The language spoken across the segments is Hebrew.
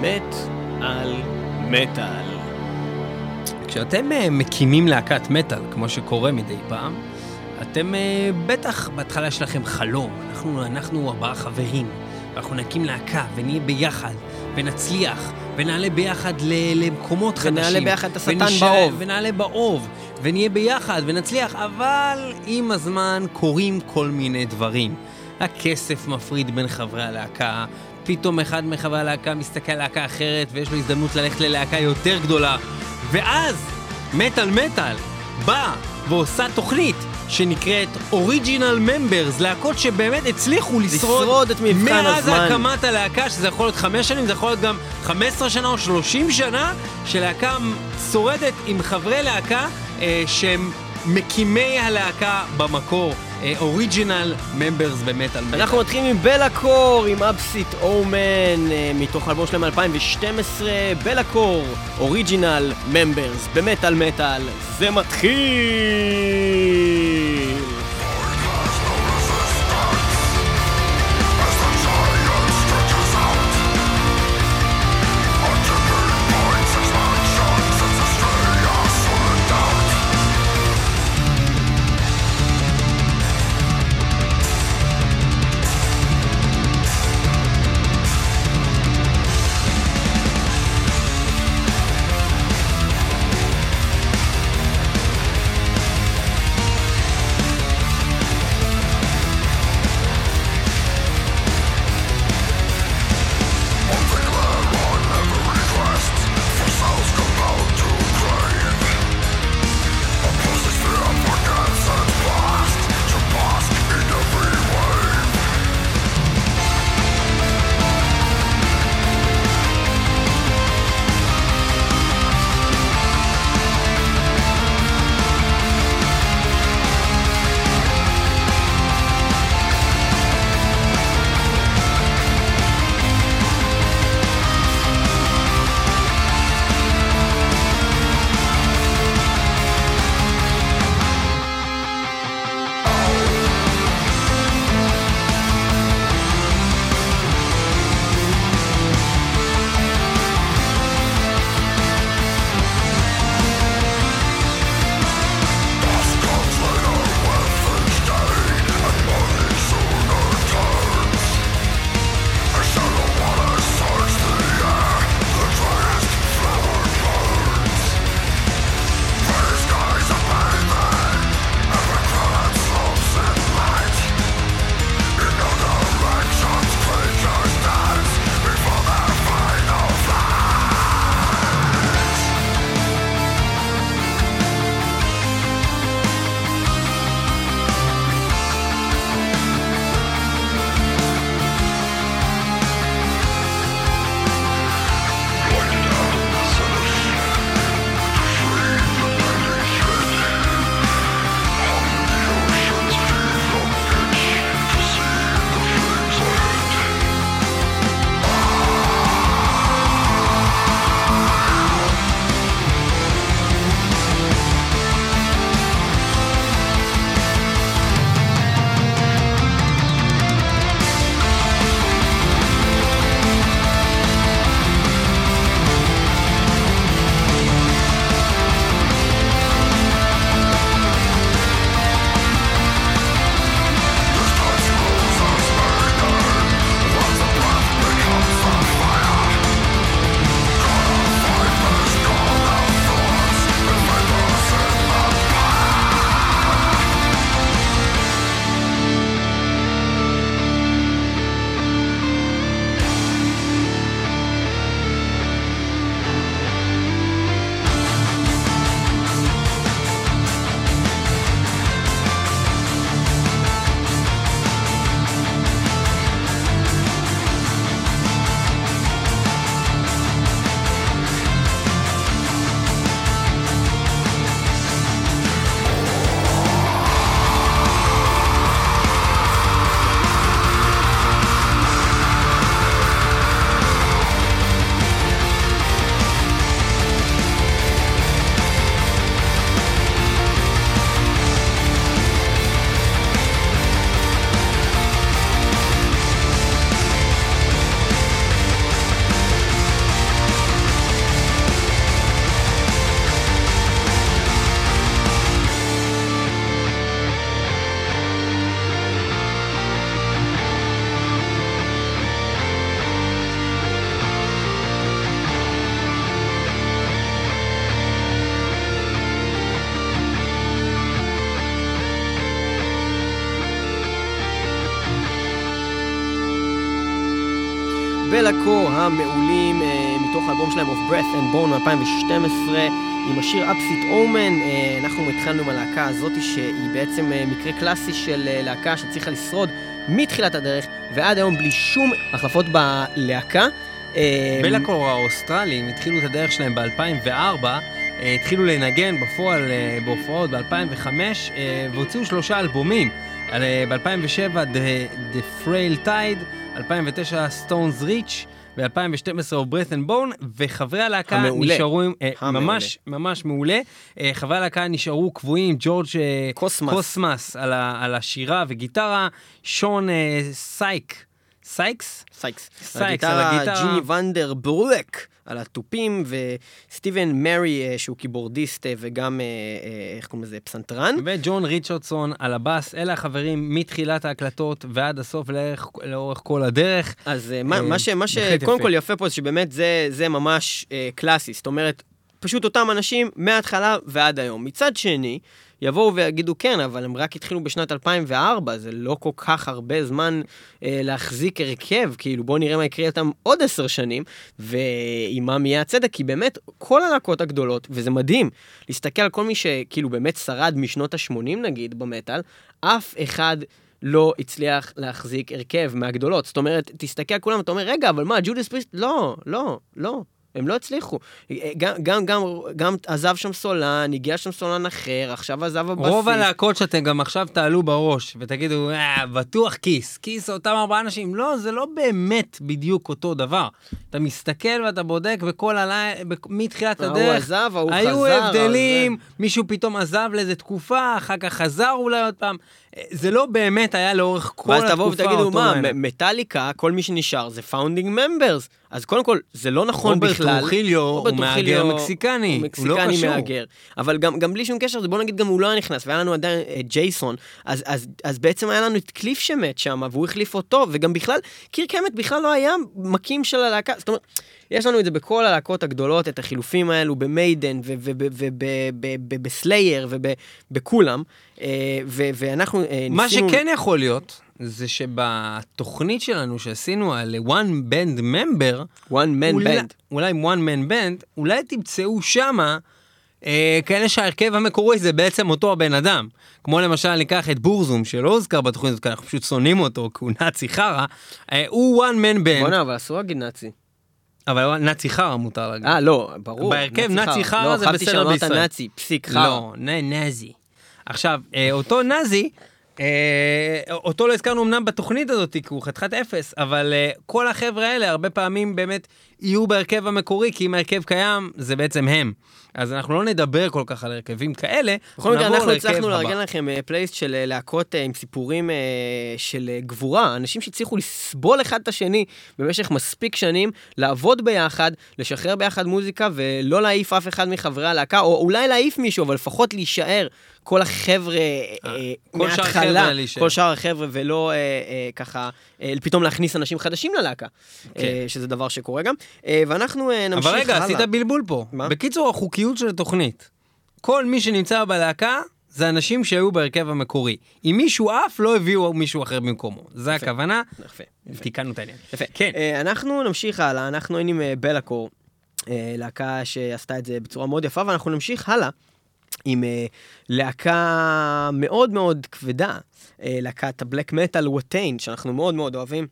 מת על מטאל. כשאתם אה, מקימים להקת מטאל, כמו שקורה מדי פעם, אתם אה, בטח, בהתחלה יש לכם חלום. אנחנו, אנחנו ארבעה חברים, ואנחנו נקים להקה, ונהיה ביחד, ונצליח, ונעלה ביחד ל- למקומות חדשים. ונעלה ביחד את השטן ונשאר- באוב. ונעלה באוב, ונהיה ביחד, ונצליח, אבל עם הזמן קורים כל מיני דברים. הכסף מפריד בין חברי הלהקה, פתאום אחד מחברי הלהקה מסתכל על להקה אחרת, ויש לו הזדמנות ללכת ללהקה יותר גדולה. ואז מטאל מטאל באה ועושה תוכנית שנקראת אוריג'ינל ממברס, להקות שבאמת הצליחו לשרוד, לשרוד את מבחן מאז הזמן. הקמת הלהקה, שזה יכול להיות חמש שנים, זה יכול להיות גם 15 שנה או 30 שנה, שלהקה שורדת עם חברי להקה אה, שהם מקימי הלהקה במקור, אוריג'ינל ממברס במטאל מטאל. אנחנו מתחילים עם בלה קור, עם אבסיט אומן, אה, מתוך אלבום שלהם 2012, בלה קור, אוריג'ינל ממברס, במטאל מטאל, זה מתחיל! Breath and bone מ-2012 עם השיר Upsit Omen. אה, אנחנו התחלנו עם הלהקה הזאת שהיא בעצם אה, מקרה קלאסי של להקה שצריכה לשרוד מתחילת הדרך ועד היום בלי שום החלפות בלהקה. בלקו האוסטרלים התחילו את הדרך שלהם ב-2004. התחילו לנגן בפועל בהופעות ב-2005 והוציאו שלושה אלבומים. ב-2007 The, The Frail Tide, 2009 Stones Reach, ב-2012 Of Breath and Bone, וחברי הלהקה המעולה. נשארו, אה, המעולה. ממש, ממש מעולה. אה, חברי הלהקה נשארו קבועים, ג'ורג' אה, קוסמאס, קוסמאס על, ה, על השירה וגיטרה, שון סייק, סייקס? סייקס. סייקס על הגיטרה. ג'ימי ונדן ברוק. על התופים, וסטיבן מרי, אה, שהוא קיבורדיסט אה, וגם, אה, איך קוראים לזה, פסנתרן. וג'ון ריצ'רדסון על הבאס, אלה החברים מתחילת ההקלטות ועד הסוף לאורך, לאורך כל הדרך. אז מה, מה, ש, מה שקודם כל יפה פה זה שבאמת זה, זה ממש קלאסי, זאת אומרת, פשוט אותם אנשים מההתחלה ועד היום. מצד שני, יבואו ויגידו כן, אבל הם רק התחילו בשנת 2004, זה לא כל כך הרבה זמן אה, להחזיק הרכב, כאילו בואו נראה מה יקרה איתם עוד עשר שנים, ועימם יהיה הצדק, כי באמת כל הלהקות הגדולות, וזה מדהים, להסתכל על כל מי שכאילו באמת שרד משנות ה-80 נגיד במטאל, אף אחד... לא הצליח להחזיק הרכב מהגדולות. זאת אומרת, תסתכל על כולם, אתה אומר, רגע, אבל מה, ג'ודיס פריסט? לא, לא, לא. הם לא הצליחו. גם, גם, גם, גם עזב שם סולן, הגיע שם סולן אחר, עכשיו עזב הבסיס. רוב הלהקות שאתם גם עכשיו תעלו בראש ותגידו, אה, בטוח כיס, כיס אותם ארבעה אנשים. לא, זה לא באמת בדיוק אותו דבר. אתה מסתכל ואתה בודק וכל הלילה, מתחילת הדרך, ההוא עזב, ההוא חזר. היו הבדלים, מישהו פתאום עזב לאיזה תקופה, אחר כך חזר אולי עוד פעם. זה לא באמת היה לאורך כל התקופה. ואז תבואו ותגידו, מה, מטאליקה, כל מי שנשאר זה founding members. אז קודם כל, זה לא נכון בכלל. רוברט טרוכיליו הוא מהגר מקסיקני, הוא מקסיקני לא קשור. מהגר. אבל גם, גם בלי שום קשר, בוא נגיד גם הוא לא היה נכנס, והיה לנו עדיין את ג'ייסון, אז, אז, אז בעצם היה לנו את קליף שמת שם, והוא החליף אותו, וגם בכלל, קירק המט בכלל לא היה מקים של הלהקה, זאת אומרת... יש לנו את זה בכל הלהקות הגדולות, את החילופים האלו במיידן ובסלייר ובכולם, אה, ואנחנו אה, ניסינו... מה שכן יכול להיות, זה שבתוכנית שלנו שעשינו על one band member, one man אולי, band, אולי one man band, אולי תמצאו שמה אה, כאלה שההרכב המקורי זה בעצם אותו הבן אדם. כמו למשל ניקח את בורזום שלא הוזכר בתוכנית הזאת, כי אנחנו פשוט שונאים אותו, כי הוא נאצי חרא, אה, הוא one man band. בוא'נה, אבל אסור להגיד נאצי. אבל נאצי חרא מותר להגיד. אה, לא, ברור. בהרכב נאצי חרא זה בסדר בישראל. לא, חשבתי שאמרת נאצי, פסיק חרא. לא, נאזי. עכשיו, אה, אותו נאזי, אותו לא הזכרנו אמנם בתוכנית הזאת, כי הוא חתיכת אפס, אבל אה, כל החבר'ה האלה הרבה פעמים באמת יהיו בהרכב המקורי, כי אם ההרכב קיים, זה בעצם הם. אז אנחנו לא נדבר כל כך על הרכבים כאלה, בכל מקרה, אנחנו הצלחנו לארגן לכם פלייסט של להקות עם סיפורים של גבורה, אנשים שהצליחו לסבול אחד את השני במשך מספיק שנים, לעבוד ביחד, לשחרר ביחד מוזיקה ולא להעיף אף אחד מחברי הלהקה, או אולי להעיף מישהו, אבל לפחות להישאר כל החבר'ה אה, אה, מההתחלה, כל שאר החבר'ה, ולא אה, ככה פתאום להכניס אנשים חדשים ללהקה, כן. שזה דבר שקורה גם. ואנחנו נמשיך הלאה. אבל רגע, עשית בלבול פה. מה? בקיצור, החוקיות של התוכנית. כל מי שנמצא בלהקה, זה אנשים שהיו בהרכב המקורי. אם מישהו עף, לא הביאו מישהו אחר במקומו. זה יפה. הכוונה. יפה. תיקנו את העניין. יפה. כן. אנחנו נמשיך הלאה, אנחנו היינו עם בלקור, להקה שעשתה את זה בצורה מאוד יפה, ואנחנו נמשיך הלאה. עם uh, להקה מאוד מאוד כבדה, uh, להקת הבלק מטאל ווטיין, שאנחנו מאוד מאוד אוהבים.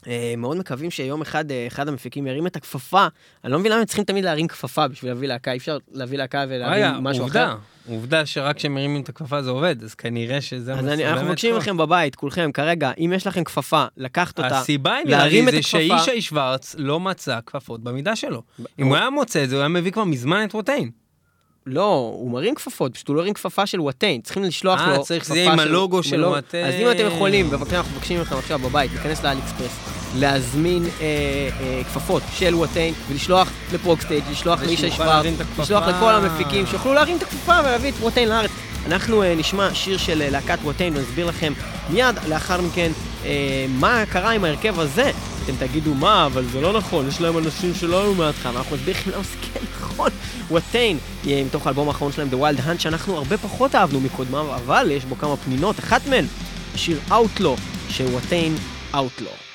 Uh, מאוד מקווים שיום אחד uh, אחד המפיקים ירים את הכפפה. אני לא מבין למה הם צריכים תמיד להרים כפפה בשביל להביא להקה, אי אפשר להביא להקה רגע, משהו עובדה, אחר. עובדה שרק כשהם מרימים את הכפפה זה עובד, אז כנראה שזה... אז אני, אנחנו מבקשים לכם בבית, כולכם, כרגע, אם יש לכם כפפה, לקחת אותה, הסיבה להרים את הכפפה... הסיבה זה שישי שוורץ לא מצא כפפות במידה שלו. אם הוא היה מוצא את זה, הוא היה מביא כבר מזמן את ווטיין. לא, הוא מרים כפפות, פשוט הוא לא הרים כפפה של וואטיין, צריכים לשלוח 아, לו כפפה של... אה, צריך שזה יהיה עם הלוגו של וואטיין. אז אם אתם יכולים, בבקשה, אנחנו מבקשים מכם עכשיו בבית, להיכנס לאליקספרס, להזמין אה, אה, כפפות של וואטיין, ולשלוח לפרוקסטייג', לשלוח לאישה שוורץ, לשלוח לכל המפיקים, שיוכלו להרים את הכפפה ולהביא את וואטיין לארץ. אנחנו אה, נשמע שיר של אה, להקת וואטיין ונסביר לכם מיד לאחר מכן אה, מה קרה עם ההרכב הזה. אתם תגידו, מה, אבל זה לא נכון, יש להם אנשים שלא היו מההתחלה, אנחנו נסביר לכם למה זה כן נכון. וואטיין, מתוך האלבום האחרון שלהם, The Wild Hunt, שאנחנו הרבה פחות אהבנו מקודמיו, אבל יש בו כמה פנינות, אחת מהן, שיר Outlaw, של וואטיין Outlaw.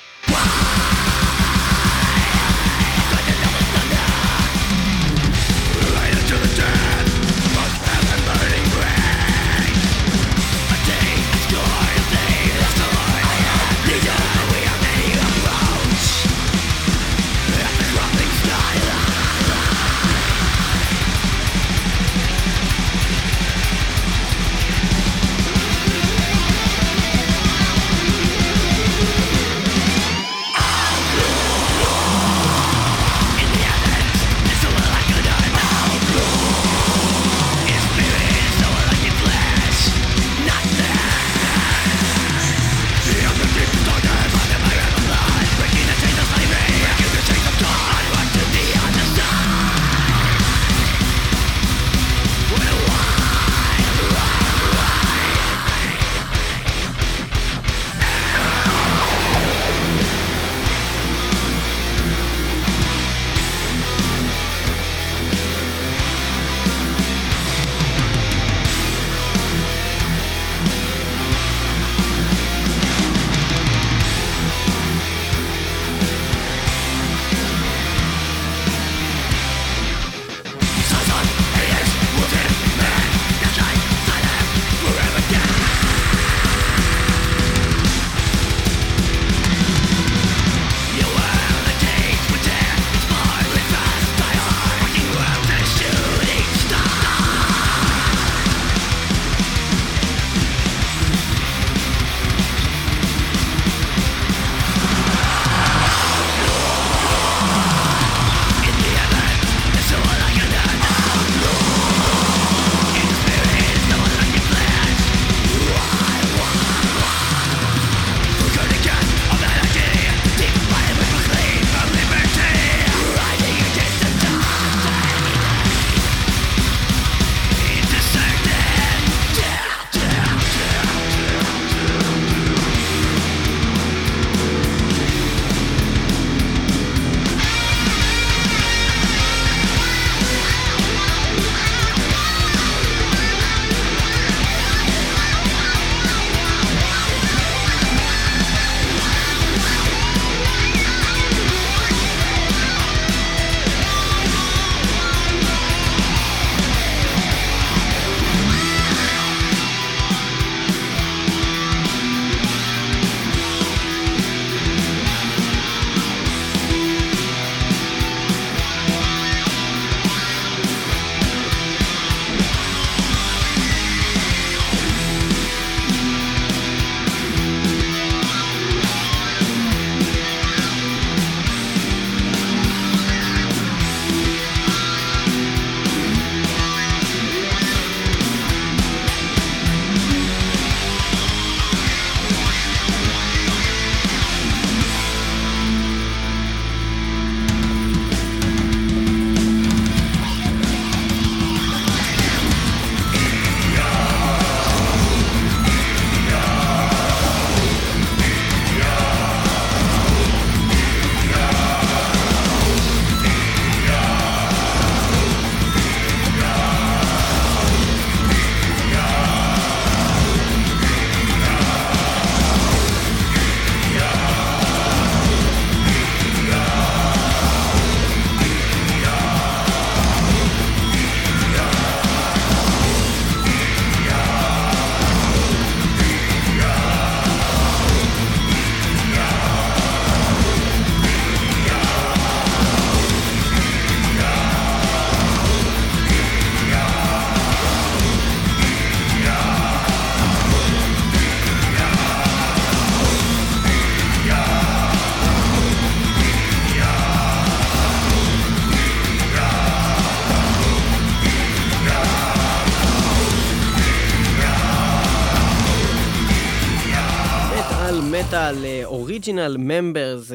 אוריג'ינל ממברס,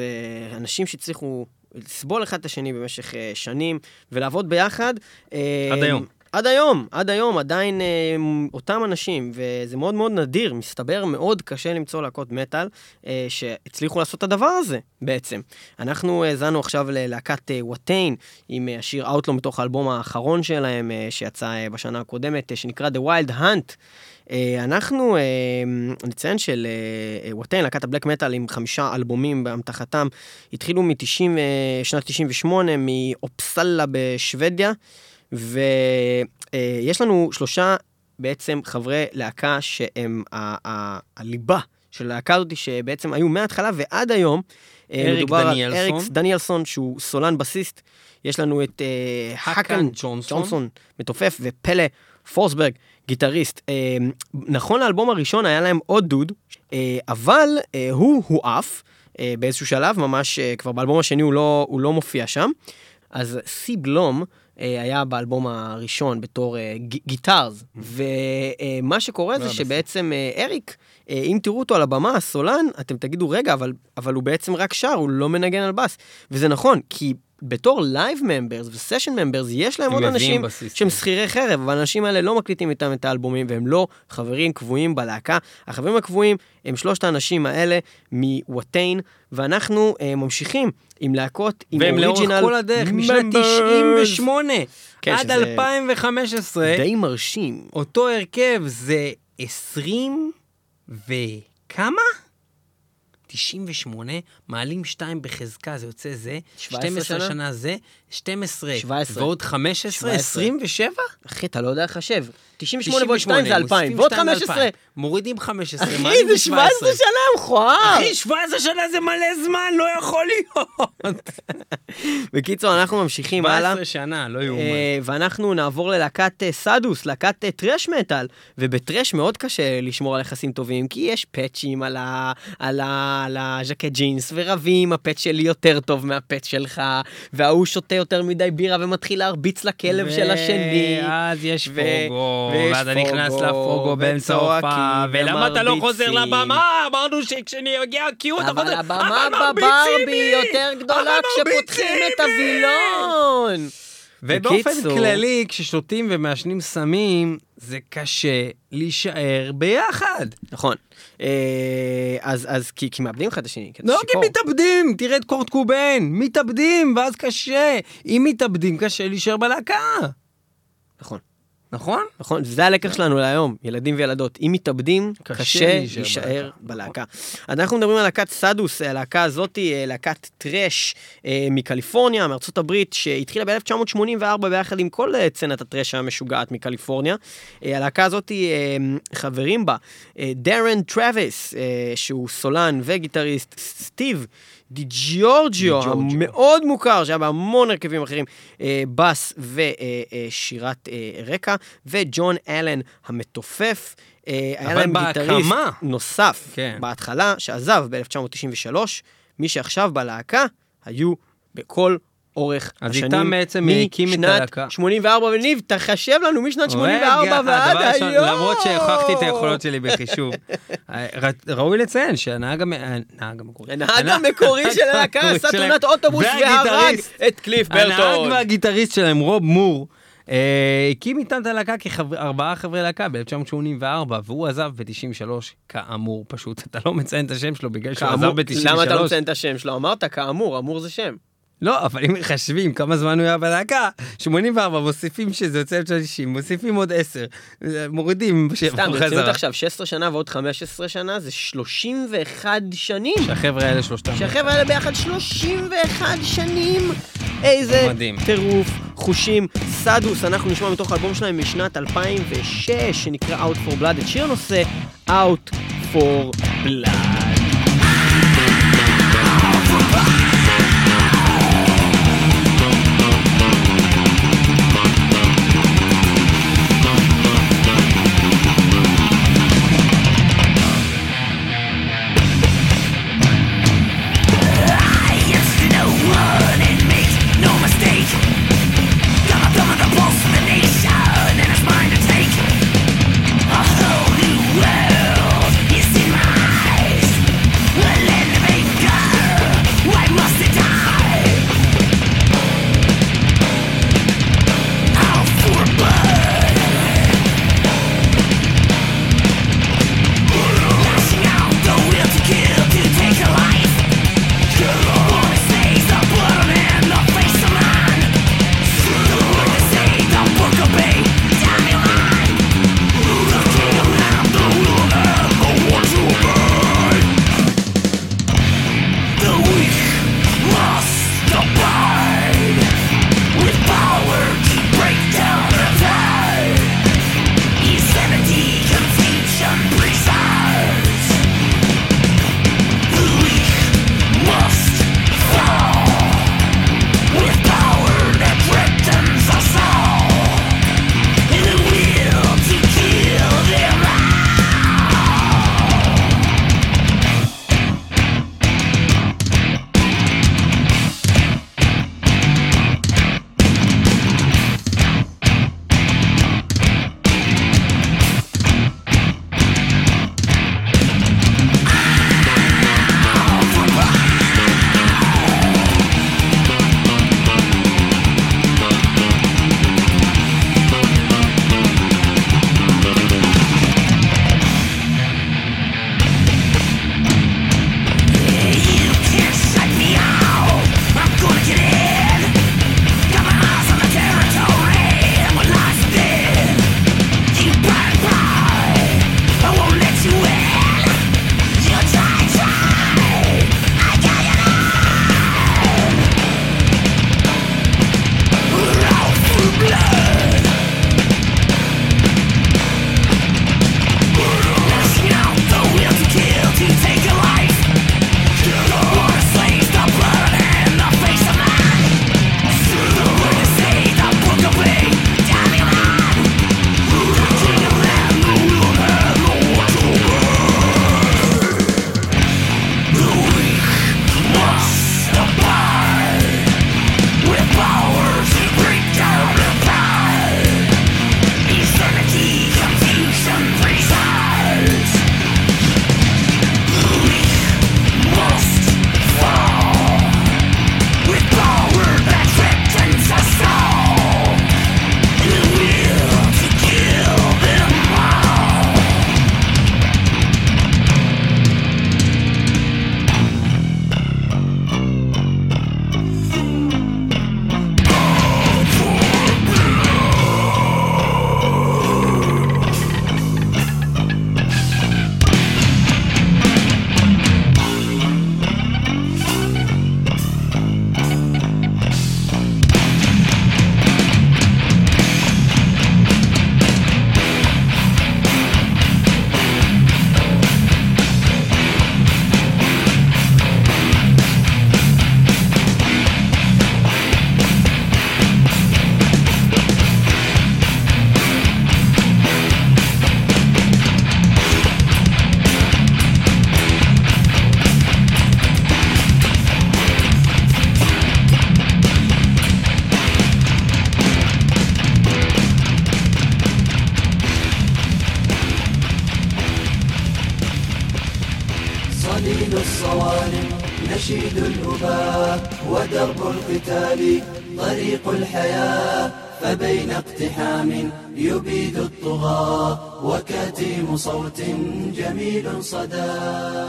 אנשים שהצליחו לסבול אחד את השני במשך שנים ולעבוד ביחד. עד היום. עד היום, עד היום עדיין אה, אותם אנשים, וזה מאוד מאוד נדיר, מסתבר מאוד קשה למצוא להקות מטאל אה, שהצליחו לעשות את הדבר הזה בעצם. אנחנו האזנו אה, עכשיו ללהקת אה, וואטיין עם אה, השיר Outlaw מתוך האלבום האחרון שלהם אה, שיצא אה, בשנה הקודמת, אה, שנקרא The Wild Hunt. אה, אנחנו אה, נציין של אה, וואטיין, להקת הבלק מטאל עם חמישה אלבומים באמתחתם, התחילו משנת 98 מאופסלה בשוודיה. ויש לנו שלושה בעצם חברי להקה שהם הליבה של הלהקה הזאת, שבעצם היו מההתחלה ועד היום. אריק דניאלסון. אריק דניאלסון, שהוא סולן בסיסט. יש לנו את האקן. ג'ונסון, מתופף, ופלא פורסברג, גיטריסט. Uh, נכון לאלבום הראשון היה להם עוד דוד, uh, אבל uh, הוא הועף uh, באיזשהו שלב, ממש uh, כבר באלבום השני הוא לא, הוא לא מופיע שם. אז סי בלום, אה, היה באלבום הראשון בתור אה, גיטרס, mm-hmm. ומה שקורה זה שבעצם אה, אריק, אם תראו אותו על הבמה, הסולן, אתם תגידו, רגע, אבל, אבל הוא בעצם רק שר, הוא לא מנגן על בס. וזה נכון, כי בתור live members ו session members, יש להם עוד אנשים שהם שכירי חרב, אבל האנשים האלה לא מקליטים איתם את האלבומים, והם לא חברים קבועים בלהקה. החברים הקבועים הם שלושת האנשים האלה מווטאין, ואנחנו אה, ממשיכים עם להקות, עם original והם לאורך כל הדרך, משנת 98 כן, עד 2015. די מרשים. אותו הרכב זה 20 וכמה? 98, מעלים 2 בחזקה, זה יוצא זה. 12 שנה? שנה זה, 12. 17. ועוד 15, 17. 27? אחי, אתה לא יודע לחשב. 98 ועוד 2 זה 2,000, ועוד 15. מורידים 15, אחי, זה 17 שנה מכוער. אחי, 17 שנה זה מלא זמן, לא יכול להיות. בקיצור, אנחנו ממשיכים הלאה. 17 שנה, לא יאומן. אה, ואנחנו נעבור ללהקת אה, סאדוס, להקת טרש אה, מטאל, ובטרש מאוד קשה לשמור על יחסים טובים, כי יש פאצ'ים על הז'קט ג'ינס, ורבים, הפאצ' שלי יותר טוב מהפאצ' שלך, וההוא שותה יותר מדי בירה ומתחיל להרביץ לכלב של השני. ואז יש פוגו, ואז אתה נכנס לפוגו באמצע ההופעה, ולמה אתה לא חוזר לבמה? אמרנו שכשאני אגיע קיו אתה חוזר, אבל הבמה בברבי יותר גדולה כשפותחים את הווילון. ובאופן כללי, כששותים ומעשנים סמים, זה קשה להישאר ביחד. נכון. אה, אז, אז כי, כי מאבדים אחד את השני. לא כי מתאבדים, תראה את קורט קובן, מתאבדים, ואז קשה. אם מתאבדים, קשה להישאר בלהקה. נכון. נכון? נכון, זה הלקח שלנו להיום, ילדים וילדות. אם מתאבדים, קשה, להישאר בלהקה. אז אנחנו מדברים על להקת סאדוס, הלהקה הזאת היא אה, להקת טראש אה, מקליפורניה, מארצות הברית, שהתחילה ב-1984 ביחד עם כל אה, סצנת ה thrash המשוגעת מקליפורניה. אה, הלהקה הזאת, אה, חברים בה, אה, דרן טראביס, אה, שהוא סולן וגיטריסט, סטיב די-ג'ורג'יו, המאוד מוכר, שהיה בהמון הרכבים אחרים, אה, בס ושירת אה, אה, רקע, וג'ון אלן המתופף. היה להם גיטריסט נוסף כן. בהתחלה, שעזב ב-1993. מי שעכשיו בלהקה היו בכל אורך אז השנים. אז איתם בעצם הקים את הלהקה. משנת 84, וניב, תחשב לנו משנת 84 ועד היום. למרות שהוכחתי את היכולות שלי בחישוב. ראוי לציין שהנהג המקורי. הנהג המקורי של הלהקה עשה תאונת אוטובוס והרג את קליף ברטון. הנהג והגיטריסט שלהם, רוב מור. אה, הקים איתם את הלהקה כארבעה חברי להקה ב-1984, והוא עזב ב-93, כאמור, פשוט, אתה לא מציין את השם שלו בגלל שהוא עזב ב-93. למה אתה לא מציין את השם שלו? אמרת כאמור, אמור זה שם. לא, אבל אם מחשבים כמה זמן הוא היה בלהקה, 84 מוסיפים שזה יוצא ל-90, מוסיפים עוד 10, מורידים סתם, ברצינות עכשיו, 16 שנה ועוד 15 שנה זה 31 שנים. שהחבר'ה האלה שלושתם. שהחבר'ה האלה ביחד 31 שנים. איזה מדהים. טירוף חושים. סדוס, אנחנו נשמע מתוך האלבום שלהם משנת 2006, שנקרא Out for Blood, את שיר הנושא Out for Blood.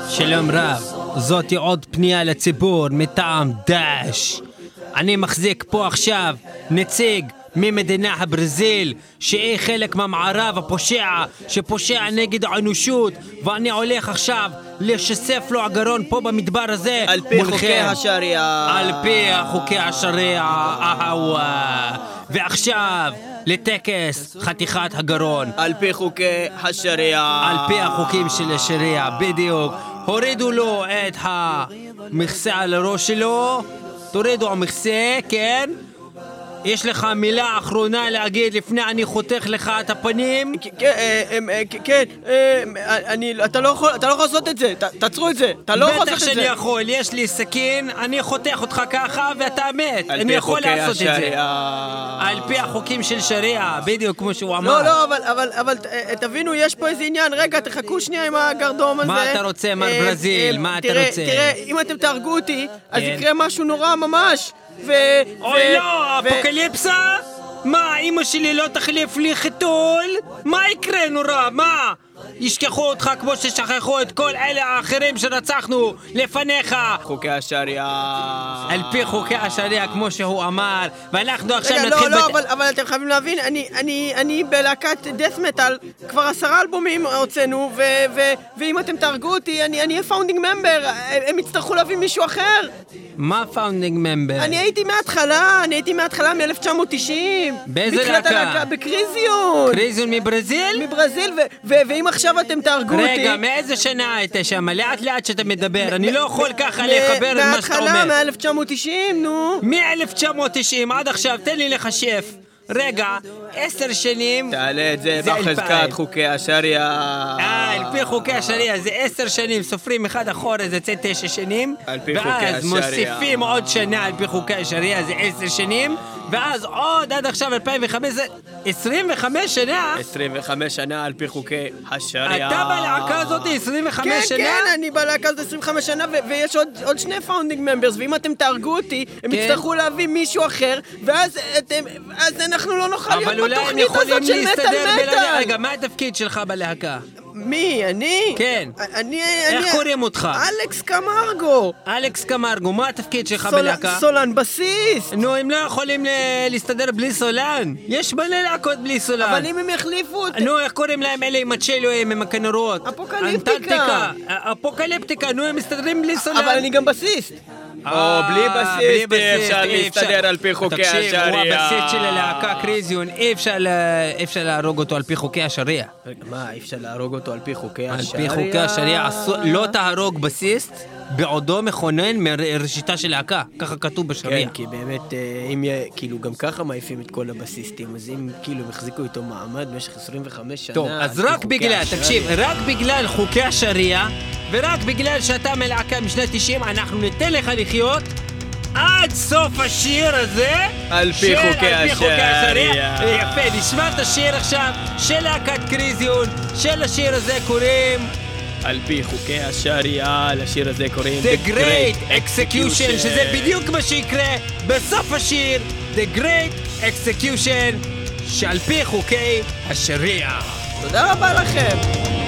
שלום רב, זאתי עוד פנייה לציבור מטעם דאעש. אני מחזיק פה עכשיו נציג ממדינה הברזיל, שהיא חלק מהמערב הפושע, שפושע נגד האנושות, ואני הולך עכשיו לשסף לו הגרון פה במדבר הזה. על פי מולכם. חוקי השריעה. על פי חוקי השריעה, אהווה. ועכשיו... לטקס חתיכת הגרון. על פי חוקי השריעה. על פי החוקים של השריעה, בדיוק. הורידו לו את המכסה על הראש שלו, תורידו המכסה, כן? יש לך מילה אחרונה להגיד לפני אני חותך לך את הפנים? כן, אני, אתה לא יכול, אתה לא יכול לעשות את זה, תעצרו את זה, אתה לא יכול לעשות את זה. בטח שאני יכול, יש לי סכין, אני חותך אותך ככה ואתה מת. אני יכול לעשות את זה. על פי החוקים של שריעה, בדיוק כמו שהוא אמר. לא, לא, אבל תבינו, יש פה איזה עניין, רגע, תחכו שנייה עם הגרדום הזה. מה אתה רוצה, מר ברזיל? מה אתה רוצה? תראה, אם אתם תהרגו אותי, אז כן. יקרה משהו נורא ממש. ו... אוי לא, אפוקליפסה? מה, אמא שלי לא תחליף לי חיתול? מה יקרה נורא? מה? ישכחו אותך כמו ששכחו את כל אלה האחרים שרצחנו לפניך. חוקי השריעה. על פי חוקי השריעה, כמו שהוא אמר, ואנחנו עכשיו נתחיל... רגע, לא, לא, אבל, אבל אתם חייבים להבין, אני, אני, אני בלהקת death metal, כבר עשרה אלבומים הוצאנו, ו, ו, ואם אתם תהרגו אותי, אני אהיה founding member, הם יצטרכו להביא מישהו אחר. מה founding member? אני הייתי מההתחלה, אני הייתי מההתחלה מ-1990. באיזה להקה? בקריזיון. קריזיון מברזיל? מברזיל, ואם עכשיו אתם תהרגו אותי... רגע, מאיזה שנה היית שם? לאט לאט שאתה מדבר, אני לא יכול ככה לחבר את מה שאתה אומר. מההתחלה, מ-1990, נו. מ-1990 עד עכשיו, תן לי לחשב. רגע, עשר שנים... תעלה את זה בחזקת חוקי השריעה. אה, על פי חוקי השריעה זה עשר שנים, סופרים אחד אחורה זה יוצא תשע שנים. על פי חוקי השריעה. ואז מוסיפים עוד שנה על פי חוקי השריעה זה עשר שנים. ואז עוד עד עכשיו 2015, 25 שנה. 25 שנה על פי חוקי השריעה. אתה בלהקה הזאת 25 כן, שנה? כן, כן, אני בלהקה הזאת 25 שנה, ויש עוד, עוד שני founding members, ואם אתם תהרגו אותי, הם כן. יצטרכו להביא מישהו אחר, ואז אתם, אז אנחנו לא נוכל להיות בתוכנית הזאת של מטאל מטאל. רגע, מה התפקיד שלך בלהקה? מי? אני? כן. אני... איך אני... קוראים אותך? אלכס קמרגו. אלכס קמרגו, מה התפקיד שלך סול... בלהקה? סולן בסיסט. נו, הם לא יכולים ל... להסתדר בלי סולן. יש מלא להקות בלי סולן. אבל אם הם יחליפו אותי... נו, איך קוראים להם אלה עם הצ'לואים, עם הכנרות? אפוקליפטיקה. אפוקליפטיקה, נו, הם מסתדרים בלי סולן. אבל אני גם בסיסט. או בלי בסיסט אי אפשר להסתדר על פי חוקי השריעה. תקשיב, הוא הבסיסט של הלהקה קריזיון, אי אפשר להרוג אותו על פי חוקי השריעה. מה, אי אפשר להרוג אותו על פי חוקי השריעה? על פי חוקי השריעה, לא תהרוג בסיסט בעודו מכונן מראשיתה של להקה, ככה כתוב בשריעה. כן, כי באמת, אה, אם כאילו גם ככה מעיפים את כל הבסיסטים, אז אם כאילו החזיקו איתו מעמד במשך 25 שנה... טוב, אז רק בגלל, תקשיב, רק בגלל חוקי השריעה, ורק בגלל שאתה מלהקה משנת 90, אנחנו ניתן לך לחיות עד סוף השיר הזה על פי חוקי השריעה. יפה, נשמע את השיר עכשיו של להקת קריזיון, של השיר הזה קוראים... על פי חוקי השריעה, לשיר הזה קוראים The Great Execution, שזה בדיוק מה שיקרה בסוף השיר, The Great Execution, שעל פי חוקי השריעה. תודה רבה לכם.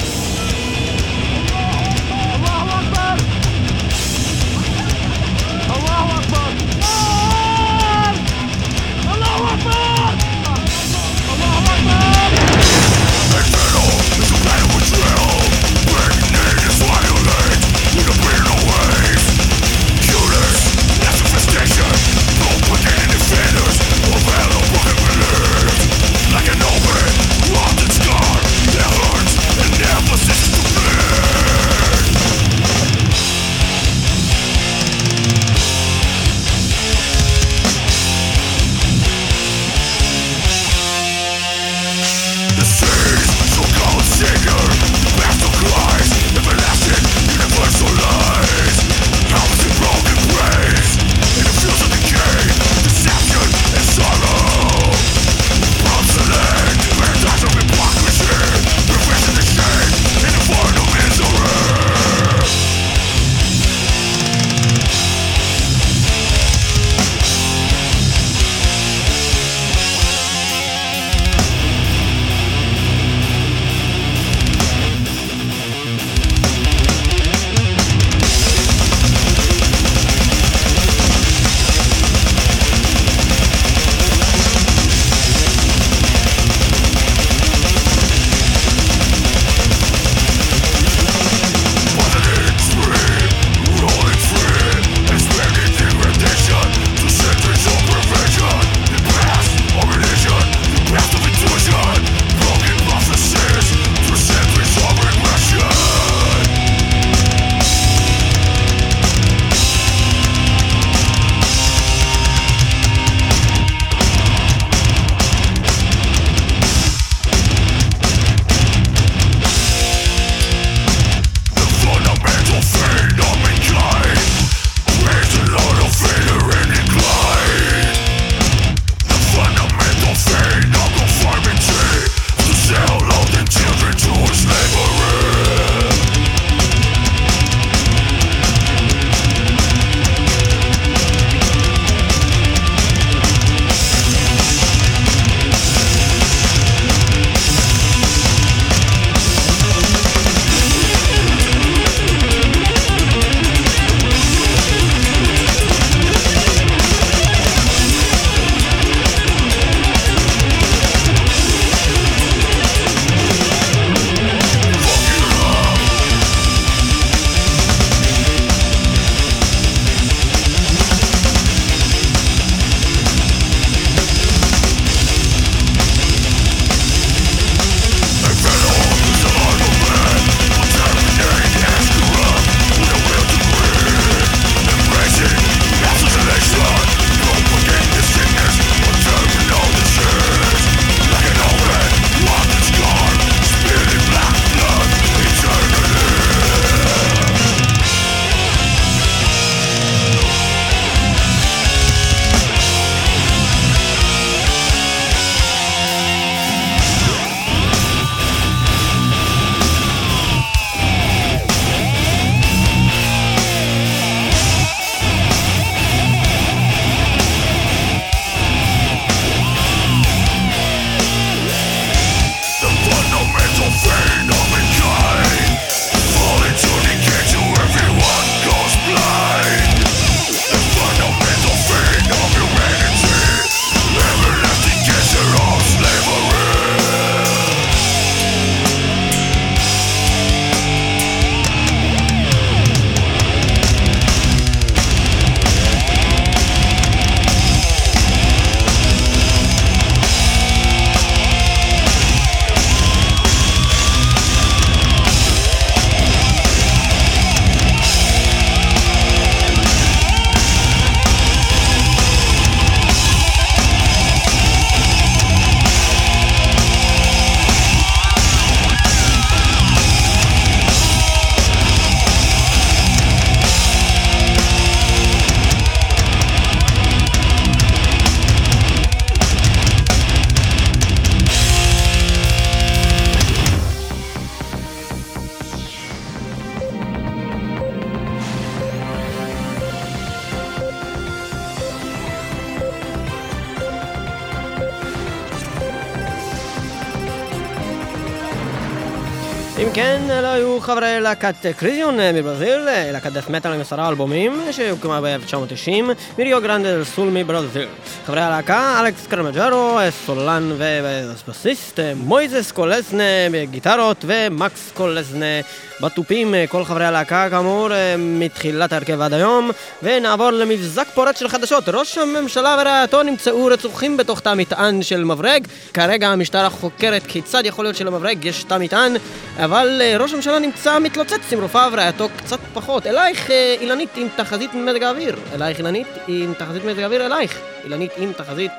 אם כן, אלו היו חברי להקת קריזיון מברזיל, להקת death metal עם עשרה אלבומים, שהוקמה ב-1990, מיריו גרנדל סול מברזיל. חברי הלהקה, אלכס קמרגו, סולן ובסיסט, מויזס קולסנה בגיטרות ומקס קולסנה בתופים, כל חברי הלהקה כאמור מתחילת ההרכב עד היום, ונעבור למבזק פורץ של חדשות. ראש הממשלה ורעייתו נמצאו רצוחים בתוך תא מטען של מברג. כרגע המשטרה חוקרת כיצד יכול להיות שלמברג יש תא מטען, אבל uh, ראש הממשלה נמצא מתלוצץ עם רופאה ורעייתו קצת פחות. אלייך, uh, אילנית עם תחזית מזג האוויר. אלייך, אילנית עם תחזית מזג האוויר, אלייך. אילנית עם תחזית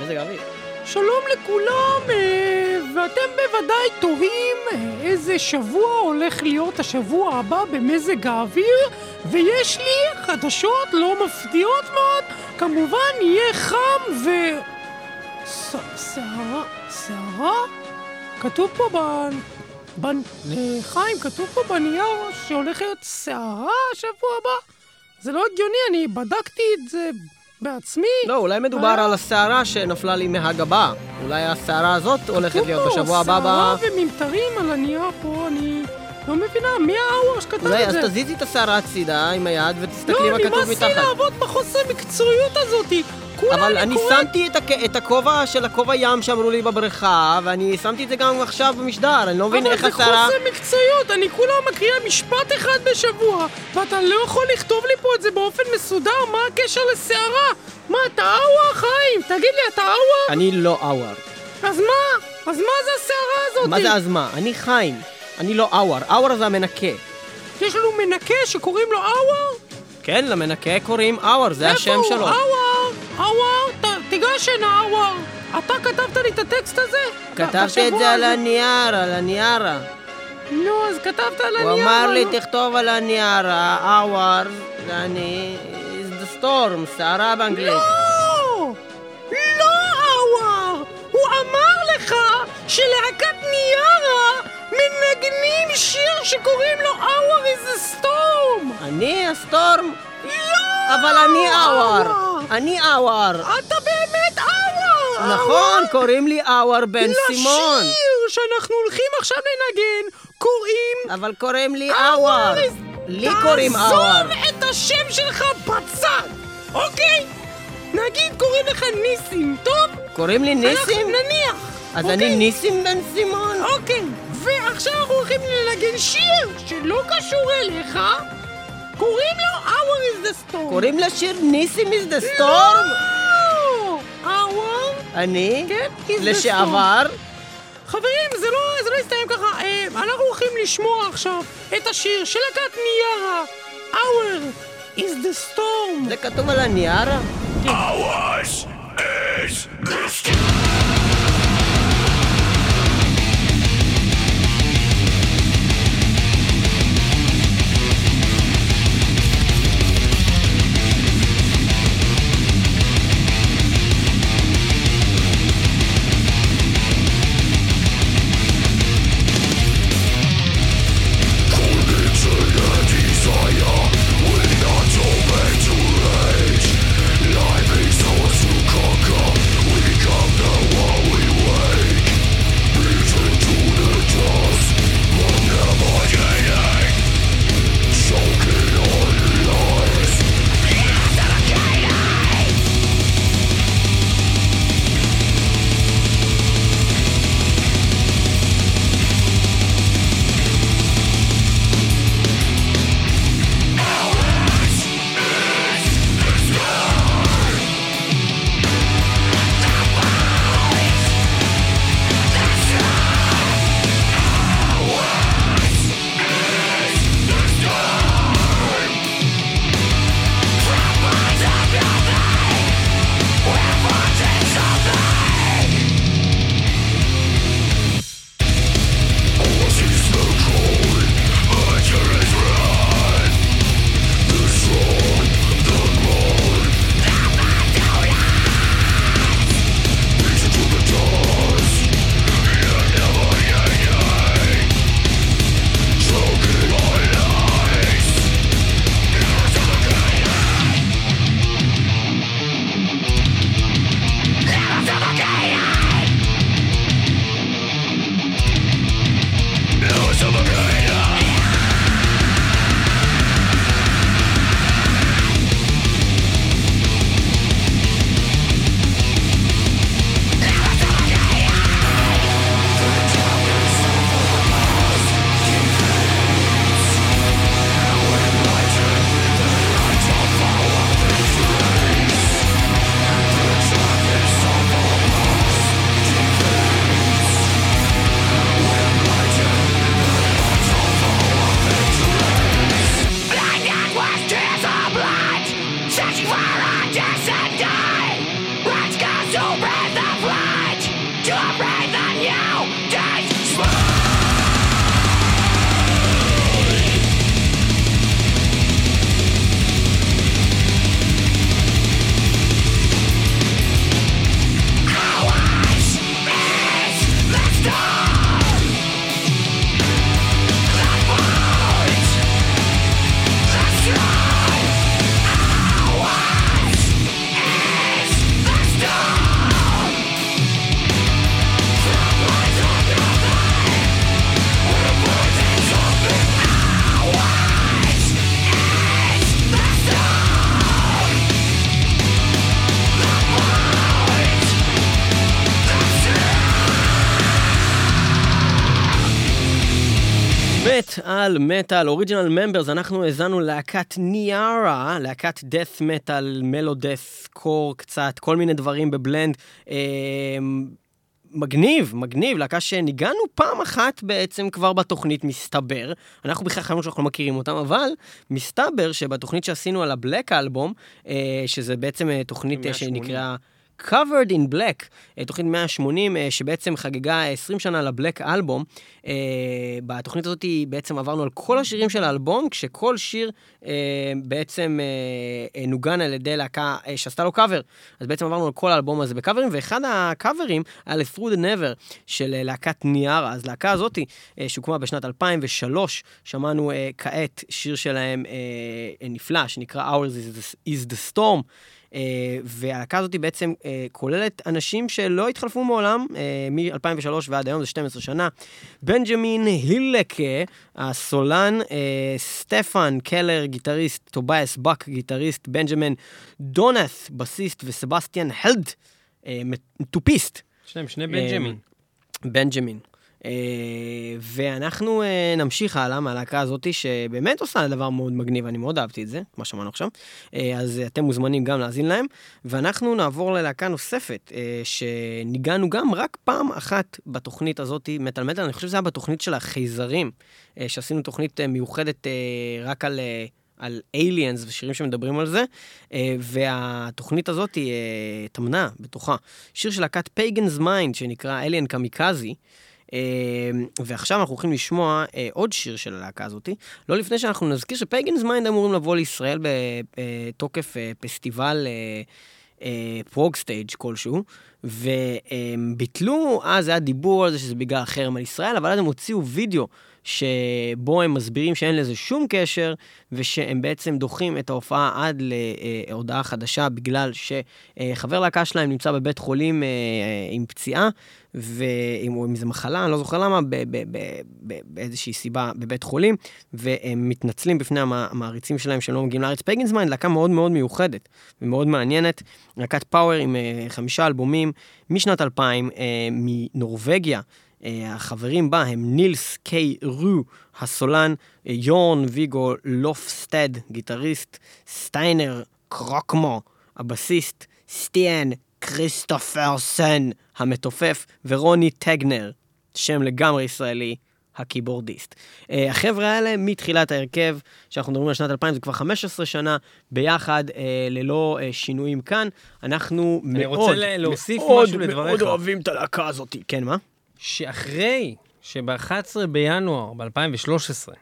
מזג האוויר. שלום לכולם, אה, ואתם בוודאי תוהים איזה שבוע הולך להיות השבוע הבא במזג האוויר, ויש לי חדשות לא מפתיעות מאוד, כמובן יהיה חם ו... שערה? שערה? כתוב פה ב... ב... חיים, כתוב פה בנייר שהולך להיות שערה השבוע הבא? זה לא הגיוני, אני בדקתי את זה בעצמי. לא, אולי מדובר היה... על הסערה שנפלה לי מהגבה. אולי הסערה הזאת הולכת להיות בשבוע הבא ב... שערה וממטרים על הנייר פה, אני... לא מבינה, מי האוור שכתב את זה? אולי אז תזיזי את השערה הצידה עם היד ותסתכלי לא, מה כתוב מתחת. לא, נמאס לי לעבוד בחוסר מקצועיות הזאתי. אבל אני. שמתי את, הכ... את הכובע של הכובע ים שאמרו לי בבריכה, ואני שמתי את זה גם עכשיו במשדר, אני לא מבין איך השרה... אבל זה חוסר מקצועיות, אני כולה מקריאה משפט אחד בשבוע, ואתה לא יכול לכתוב לי פה את זה באופן מסודר, מה הקשר לסערה? מה, אתה אאואר, חיים? תגיד לי, אתה אאואר? אני לא אאואר. אז מה? אז מה זה הסערה הזאת? מה זה אז מה? אני חיים. אני לא אאואר. אאואר זה המנקה. יש לנו מנקה שקוראים לו אאואר? כן, למנקה קוראים אאואר, זה השם שלו. איפה הוא? אאואר! אאואר! תיגש הנה, אאואר! אתה כתבת לי את הטקסט הזה? כתבתי את זה על הנייר, על הניירה. נו, אז כתבת על הנייר. הוא אמר לי, תכתוב על הניירה, אאואר, ואני... is the storm, סערה באנגלית. לא! לא, אאואר! הוא אמר לך שלהקת ניירה מנגנים שיר שקוראים לו Hour is the Storm! אני הסטורם? לא! אבל אני אאואר! אני אאואר! אתה באמת אאואר! נכון, קוראים לי אאואר בן סימון! לשיר שאנחנו הולכים עכשיו לנגן קוראים... אבל קוראים לי אאואר! לי קוראים אאואר! תעזוב את השם שלך בצד, אוקיי? נגיד קוראים לך ניסים, טוב? קוראים לי ניסים? נניח. אז אני ניסים בן סימון? אוקיי. ועכשיו אנחנו הולכים לנגן שיר שלא קשור אליך, קוראים לו Hour is the Storm. קוראים לשיר ניסים is the Storm? לא! Hour? אני? כן, is לשעבר? חברים, זה לא, זה לא יסתיים ככה. אה, אנחנו הולכים לשמוע עכשיו את השיר של להקת ניירה, Hour is the Storm. זה כתוב על הניירה? Hours is the Storm. מטאל, מטאל, אוריג'ינל ממברס, אנחנו האזנו להקת ניארה, להקת death metal, מלו death קור קצת, כל מיני דברים בבלנד. אה, מגניב, מגניב, להקה שניגענו פעם אחת בעצם כבר בתוכנית, מסתבר. אנחנו בכלל חייבים שאנחנו לא מכירים אותם, אבל מסתבר שבתוכנית שעשינו על הבלק האלבום, אה, שזה בעצם אה, תוכנית אה, שנקרא... Covered in Black, אה, תוכנית 180 אה, שבעצם חגגה 20 שנה לבלק אלבום. אה, בתוכנית הזאת בעצם עברנו על כל השירים של האלבום, כשכל שיר בעצם נוגן על ידי להקה שעשתה לו קאבר. אז בעצם עברנו על כל האלבום הזה בקאברים, ואחד הקאברים היה ל-Through the Never של להקת ניארה. אז להקה הזאת, שהוקמה בשנת 2003, שמענו כעת שיר שלהם נפלא, שנקרא Ours is the Storm. אה, והלהקה הזאת בעצם אה, כוללת אנשים שלא התחלפו מעולם, אה, מ-2003 ועד היום, זה 12 שנה. בנג'מין הילקה, הסולן, סטפן קלר, גיטריסט, טובייס בק, גיטריסט, בנג'מין דונת', בסיסט, וסבסטיאן הלד, תופיסט. יש להם שני בנג'מין. בנג'מין. אה, ואנחנו אה, נמשיך הלאה מהלהקה הזאת, שבאמת עושה דבר מאוד מגניב, אני מאוד אהבתי את זה, מה שמענו עכשיו. אה, אז אתם מוזמנים גם להאזין להם. ואנחנו נעבור ללהקה נוספת, שניגנו גם רק פעם אחת בתוכנית הזאת, מטאל מטאל, אני חושב שזה היה בתוכנית של החייזרים, שעשינו תוכנית מיוחדת רק על... על aliens ושירים שמדברים על זה, והתוכנית הזאת היא טמנה בתוכה שיר של להקת פייגנס מיינד שנקרא Alien Kamikaze. אמ, ועכשיו אנחנו הולכים לשמוע אה, עוד שיר של הלהקה הזאת, לא לפני שאנחנו נזכיר שפייגנס מיינד אמורים לבוא לישראל בתוקף אה, פסטיבל ProgStage כלשהו, והם ביטלו, אז היה דיבור על זה שזה בגלל החרם על ישראל, אבל אז הם הוציאו וידאו שבו הם מסבירים שאין לזה שום קשר, ושהם בעצם דוחים את ההופעה עד להודעה חדשה, בגלל שחבר להקה שלהם נמצא בבית חולים אה, עם פציעה, ועם איזה מחלה, אני לא זוכר למה, באיזושהי סיבה בבית חולים, והם מתנצלים בפני המעריצים שלהם שהם לא מגיעים לארץ. Pagan's Mind, להקה מאוד מאוד מיוחדת ומאוד מעניינת, להקת power עם אה, חמישה אלבומים משנת 2000 אה, מנורווגיה. אה, החברים בה הם נילס קיי רואה, הסולן, יורן ויגו לופסטד, גיטריסט, סטיינר קרוקמו, הבסיסט, סטיאן כריסטופרסן, המתופף, ורוני טגנר, שם לגמרי ישראלי, הקיבורדיסט. אה, החבר'ה האלה מתחילת ההרכב, שאנחנו מדברים על שנת 2000, זה כבר 15 שנה ביחד, uh, ללא uh, שינויים כאן. אנחנו אני מאוד, רוצה להוסיף מאוד, משהו לדבריך. מאוד אוהבים את הלהקה הזאת. כן, מה? שאחרי שב-11 בינואר ב-2013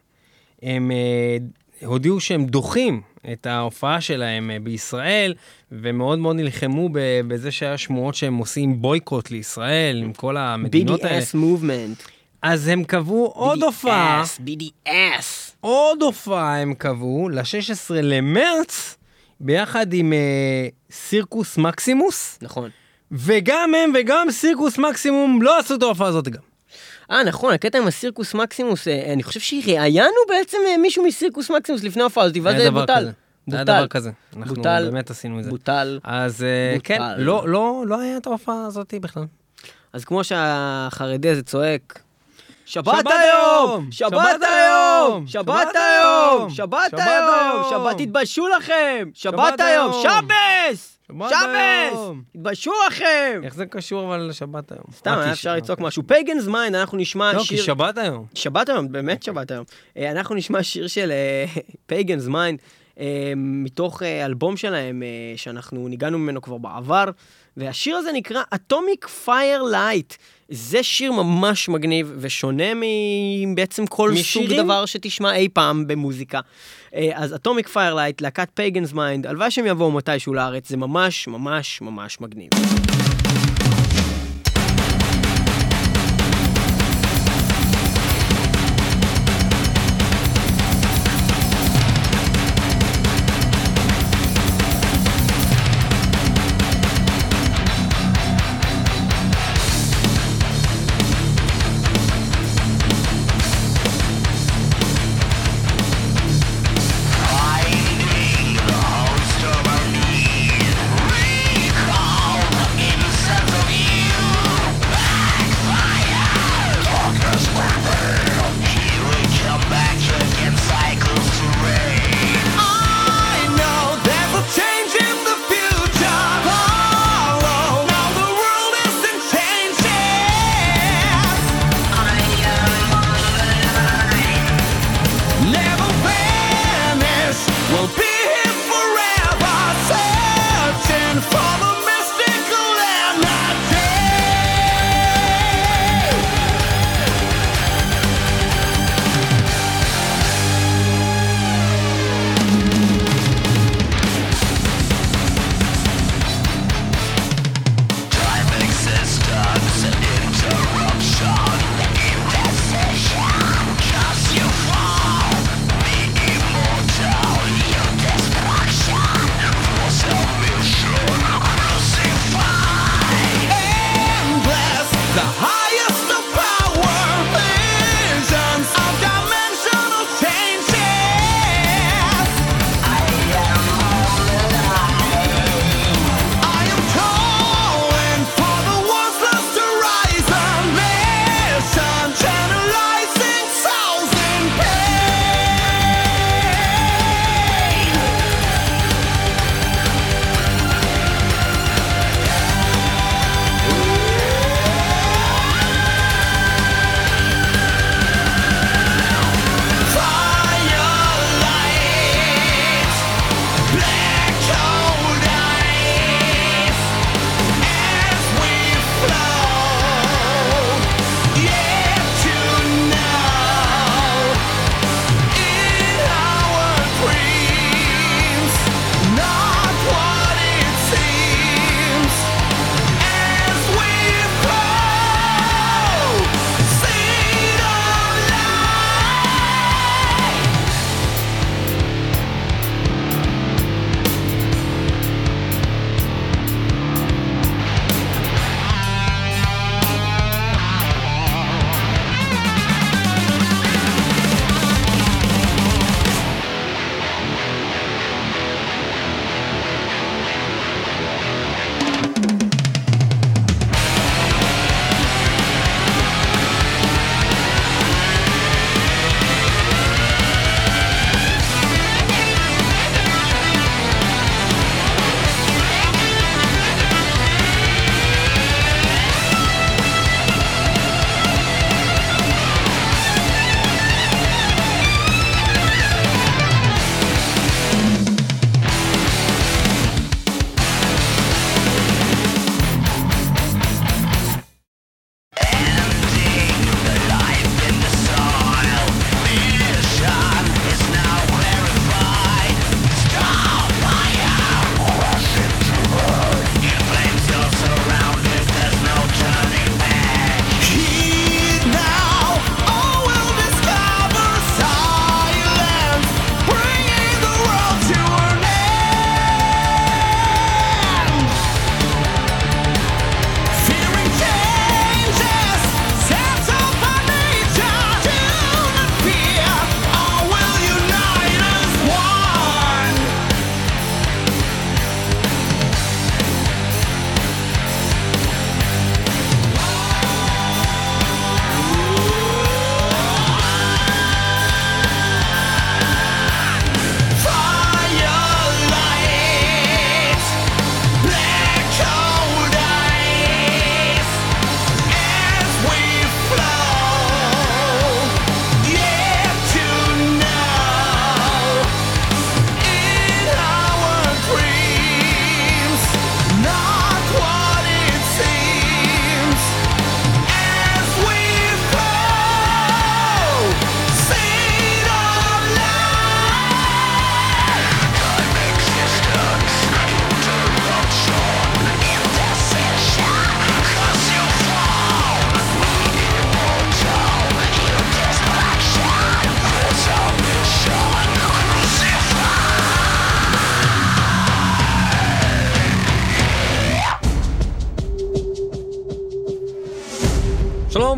הם uh, הודיעו שהם דוחים את ההופעה שלהם uh, בישראל, ומאוד מאוד נלחמו בזה שהיה שמועות שהם עושים בויקוט לישראל, עם כל המדינות האלה. BDS מובמנט. אז הם קבעו עוד הופעה, BDS. עוד הופעה הם קבעו, ל-16 למרץ, ביחד עם uh, סירקוס מקסימוס. נכון. וגם הם וגם סירקוס מקסימום לא עשו את ההופעה הזאת גם. אה, נכון, הקטע עם הסירקוס מקסימוס, אה, אני חושב שראיינו בעצם אה, מישהו מסירקוס מקסימוס לפני ההופעה הזאת, ואז זה בוטל. כזה. היה דבר כזה. אנחנו בוטל, באמת עשינו את זה. בוטל. אז אה, בוטל. כן, לא, לא, לא היה את ההופעה הזאת בכלל. אז כמו שהחרדי הזה צועק, שבת היום! שבת היום! היום! שבת היום! שבת היום! שבת תתביישו לכם! שבת היום! שבס! שבס! תתביישו לכם! איך זה קשור אבל לשבת היום? סתם, היה אפשר לצעוק. משהו. Pagan's Mind, אנחנו נשמע לא, כי שיר... שבת היום. שבת היום, באמת שבת היום. אה, אנחנו נשמע שיר של Pagan's Mind, מתוך אה, אלבום שלהם, אה, שאנחנו ניגענו ממנו כבר בעבר, והשיר הזה נקרא Atomic Firelight. זה שיר ממש מגניב ושונה מבעצם כל סוג משירים? דבר שתשמע אי פעם במוזיקה. אה, אז Atomic Firelight, להקת Pagan's Mind, הלוואי שהם יבואו מתישהו לארץ, זה ממש ממש ממש מגניב.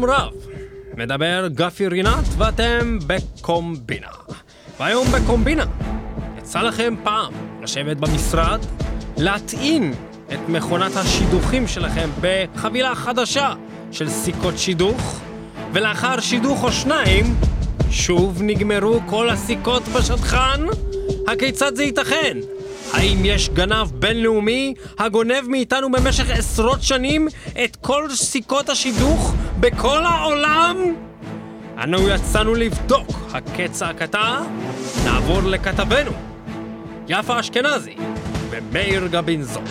שלום רב, מדבר גפי רינת ואתם בקומבינה. והיום בקומבינה, יצא לכם פעם לשבת במשרד, להטעין את מכונת השידוכים שלכם בחבילה חדשה של סיכות שידוך, ולאחר שידוך או שניים, שוב נגמרו כל הסיכות בשטחן? הכיצד זה ייתכן? האם יש גנב בינלאומי הגונב מאיתנו במשך עשרות שנים את כל סיכות השידוך בכל העולם? אנו יצאנו לבדוק הקץ הקטע, נעבור לכתבנו, יפה אשכנזי ומאיר גבינזון.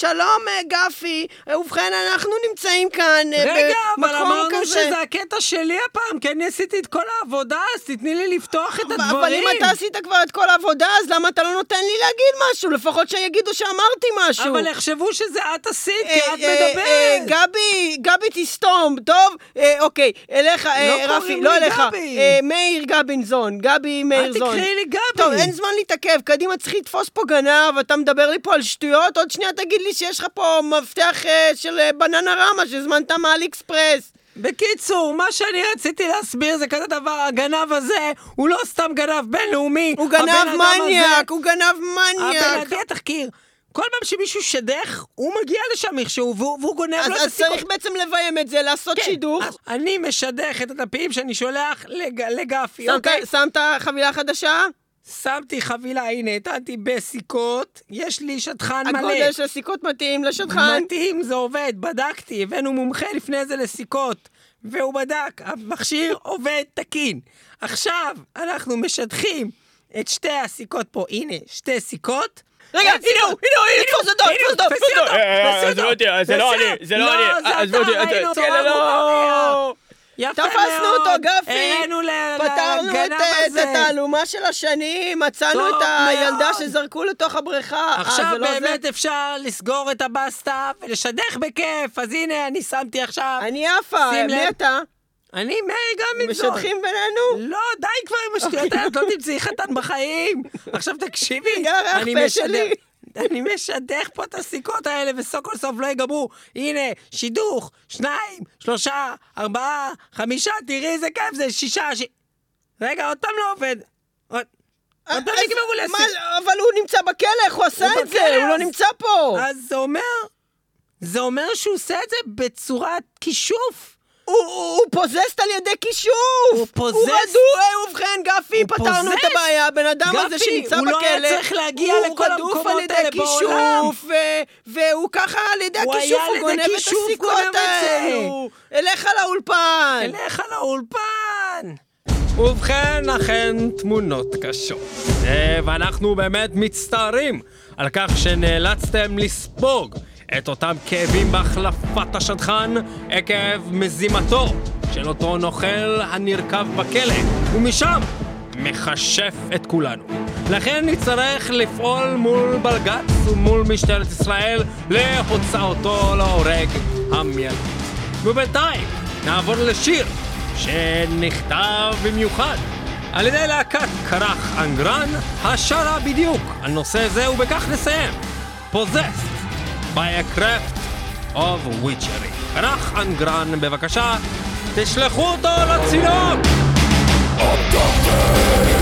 שלום, אה, גפי. אה, ובכן, אנחנו נמצאים כאן אה, רגע, אבל במקום אמרנו כזה. שזה הקטע שלי הפעם, כי אני עשיתי את כל העבודה, אז תתני לי לפתוח את אבל הדברים. אם אתה עשית כבר את כל העבודה, אז למה אתה לא נותן לי להגיד משהו? לפחות שיגידו שאמרתי משהו. אבל יחשבו שזה את עשית, כי את מדברת. גבי, גבי תסתום, טוב? אוקיי, אליך, לא רפי, לא לי אליך. מאיר גבינזון, גבי מאיר זון. תקראי לי גבי. טוב, אין זמן להתעכב, קדימה, צריך לתפוס פה גנב, אתה מדבר לי פה על שטויות, עוד שנייה תגיד לי שיש לך פה מפתח אה, של אה, בננה רמה שהזמנת מאלי אקספרס. בקיצור, מה שאני רציתי להסביר זה כזה דבר, הגנב הזה הוא לא סתם גנב בינלאומי. הוא הבן גנב מניאק, הוא גנב הבן מניאק. אדם, תחקיר. כל פעם שמישהו שדך, הוא מגיע לשם איכשהו, והוא, והוא גונב אז לו את אז הסיכות. צריך בעצם לביים את זה, לעשות כן, שידוך. אז אני משדך את הדפים שאני שולח לג... לגפי, שמת- אוקיי? שמת חבילה חדשה? שמתי חבילה, הנה, הטענתי בסיכות, יש לי שטחן מלא. הגודל של סיכות מתאים לשטחן. מתאים, זה עובד, בדקתי, הבאנו מומחה לפני זה לסיכות, והוא בדק, המכשיר עובד תקין. עכשיו, אנחנו משדכים את שתי הסיכות פה, הנה, שתי סיכות. רגע, הנה הוא, הנה הוא, הנה, תפוס אותו, תפוס אותו, תפוס אותו, אותו. תפסי אותו. זה לא תפסי אני. זה לא אני. לא, זה עזבו אותי, אתה, אותו, כן, אנחנו לא. יפה תפסנו מאוד. אותו, גפי. הראינו פתרנו את את. התעלומה של השנים, מצאנו את הילדה מאוד. שזרקו לתוך הבריכה. אה, עכשיו זה לא זה? באמת אפשר לסגור את הבסטה ולשדך בכיף, אז הנה, אני שמתי עכשיו. אני יפה, מי. אתה? אני מאיר גם זאת. משדכים בינינו? לא, די כבר עם השטויות האלה, את לא תמצאי חתן בחיים. עכשיו תקשיבי, אני שלי. אני משדך פה את הסיכות האלה, וסוף כל סוף לא ייגמרו. הנה, שידוך, שניים, שלושה, ארבעה, חמישה, תראי איזה כיף זה, שישה, ש... רגע, עוד פעם לא עובד. עוד עוד פעם אז- נגמרו לי. אבל הוא נמצא בכלא, איך הוא עשה את זה? הוא לא נמצא פה. אז זה אומר, זה אומר שהוא עושה את זה בצורת כישוף. הוא- הוא הוא פוזסט על ידי כישוף! הוא פוזסט? הוא רדור, אה, ובכן, גפי, הוא פתרנו את? הבעיה, הבן אדם הזה גפי, שנמצא הוא בכלא, לא היה צריך להגיע לכל הוא רדוף המקומות על ידי האלה בעולם. כישוף, והוא ככה על ידי הוא הכישוף, הוא גונב את הסיכות. האלו. אליך לאולפן. אליך לאולפן. ובכן, אכן תמונות קשות. אה, ואנחנו באמת מצטערים על כך שנאלצתם לספוג את אותם כאבים בהחלפת השדכן עקב מזימתו של אותו נוכל הנרקב בכלא, ומשם מכשף את כולנו. לכן נצטרך לפעול מול בלגץ ומול משטרת ישראל להוצאתו להורג המיידי. ובינתיים נעבור לשיר שנכתב במיוחד על ידי להקת קרח אנגרן השרה בדיוק על נושא זה ובכך נסיים. Possessed by a craft of witchery. קרח אנגרן בבקשה תשלחו אותו לצינוק! by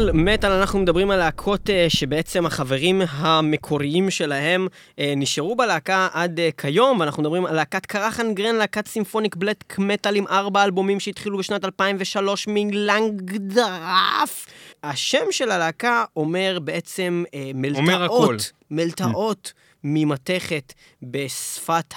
מטאל, מטאל, אנחנו מדברים על להקות אה, שבעצם החברים המקוריים שלהם אה, נשארו בלהקה עד אה, כיום, ואנחנו מדברים על להקת קרחן גרן, להקת סימפוניק בלק מטאל עם ארבע אלבומים שהתחילו בשנת 2003 מלנגדרף. השם של הלהקה אומר בעצם מלטעות, אומר. מלטעות ממתכת בשפת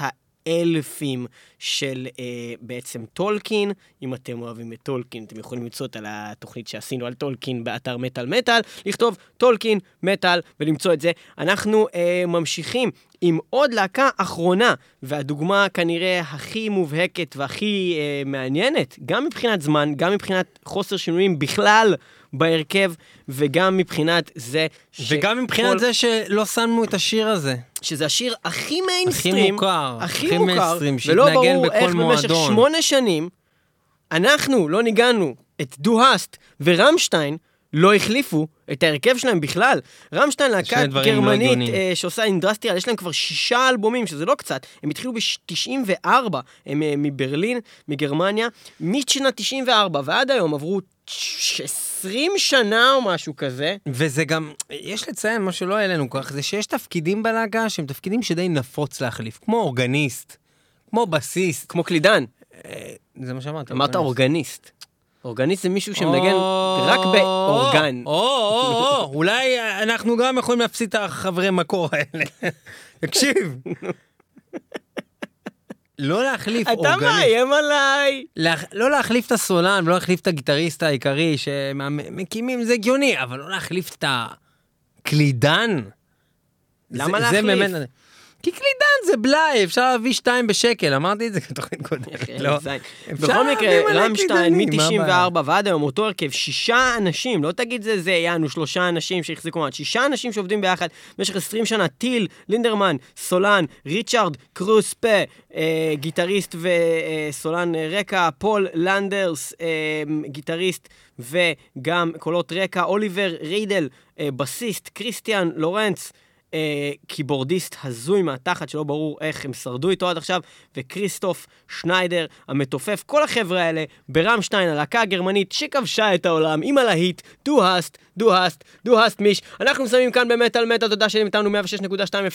אלפים של אה, בעצם טולקין. אם אתם אוהבים את טולקין, אתם יכולים למצוא את התוכנית שעשינו על טולקין באתר מטאל מטאל, לכתוב טולקין מטאל ולמצוא את זה. אנחנו אה, ממשיכים עם עוד להקה אחרונה, והדוגמה כנראה הכי מובהקת והכי אה, מעניינת, גם מבחינת זמן, גם מבחינת חוסר שינויים בכלל. בהרכב, וגם מבחינת זה ש... וגם מבחינת כל... זה שלא שמנו את השיר הזה. שזה השיר הכי מיינסטרים, הכי מוכר, הכי, הכי מוכר, ולא ברור איך מועדון. במשך שמונה שנים אנחנו לא ניגענו את דו-האסט ורמשטיין, לא החליפו את ההרכב שלהם בכלל. רמשטיין, להקה גרמנית לא uh, שעושה אינדסטריאל, יש להם כבר שישה אלבומים, שזה לא קצת. הם התחילו ב-94, הם uh, מברלין, מגרמניה. משנת 94 ועד היום עברו 20 שנה או משהו כזה. וזה גם, יש לציין, מה שלא העלינו כך, זה שיש תפקידים בלהקה שהם תפקידים שדי נפוץ להחליף, כמו אורגניסט, כמו בסיסט. כמו קלידן. אה, זה מה שאמרתי. אמרת אורגניסט. אורגניסט זה מישהו שמנגן רק באורגן. או, אולי אנחנו גם יכולים להפסיד את החברי מקור האלה. תקשיב. לא להחליף אורגניסט. אתה מאיים עליי. לא להחליף את הסולן ולא להחליף את הגיטריסט העיקרי שמקימים, זה הגיוני, אבל לא להחליף את הקלידן. למה להחליף? כי קלידן זה בלאי, אפשר להביא שתיים בשקל, אמרתי את זה בתוכנית קודמת, לא. בכל מקרה, רמשטיין מ-94 ועד היום אותו הרכב, שישה אנשים, לא תגיד זה זה, יענו שלושה אנשים שהחזיקו מעט, שישה אנשים שעובדים ביחד במשך 20 שנה, טיל לינדמן, סולן, ריצ'ארד, קרוספה, אה, גיטריסט וסולן אה, רקע, פול לנדרס, אה, גיטריסט וגם קולות רקע, אוליבר ריידל, אה, בסיסט, קריסטיאן לורנץ, אה, קיבורדיסט הזוי מהתחת, שלא ברור איך הם שרדו איתו עד עכשיו, וכריסטוף שניידר המתופף, כל החבר'ה האלה ברמשטיין, הלהקה הגרמנית שכבשה את העולם עם הלהיט דו האסט, דו האסט, דו האסט מיש. אנחנו מסיימים כאן במטאל מטאל, תודה שאתם איתנו 106.2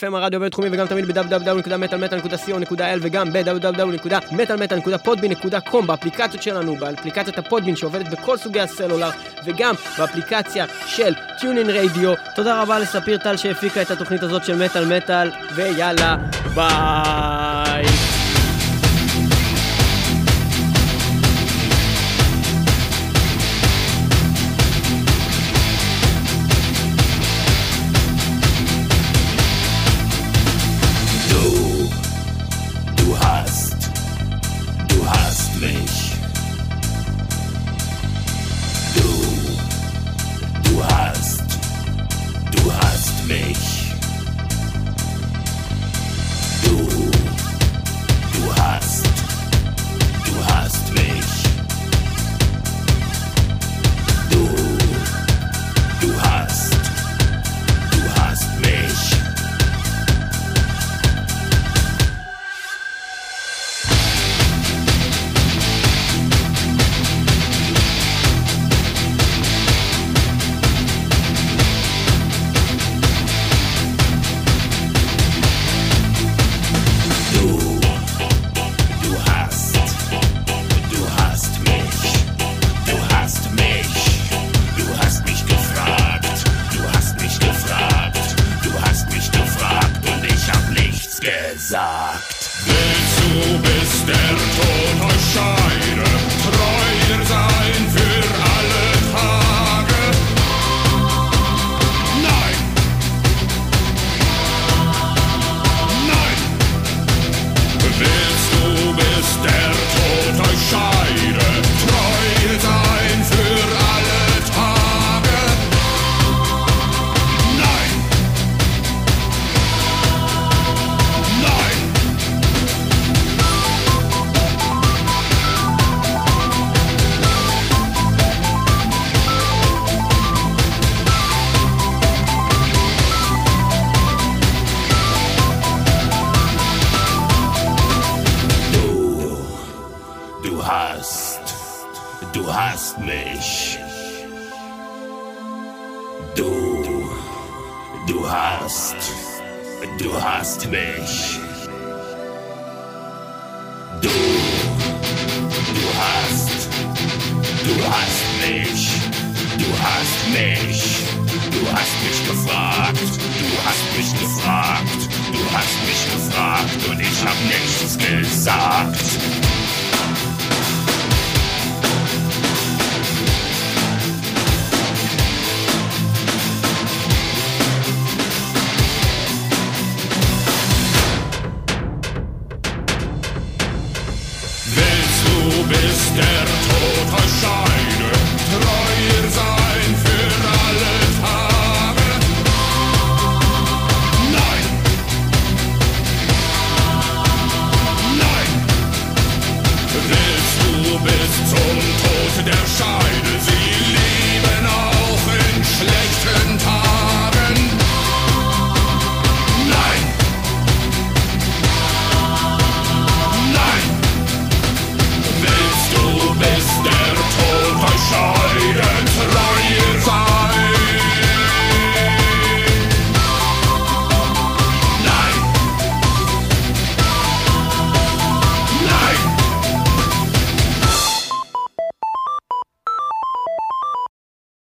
FM הרדיו הבינתחומי וגם תמיד ב-www.מטאלמטאל.co.il וגם ב-www.מטאלמטאל.podbean.com באפליקציות שלנו, באפליקציית הפודבין שעובדת בכל סוגי הסלולר וגם באפליקציה של טיונין רדיו. תודה רבה לספיר טל שהפיקה את התוכנית הזאת של מטאל מטאל ויאללה ביי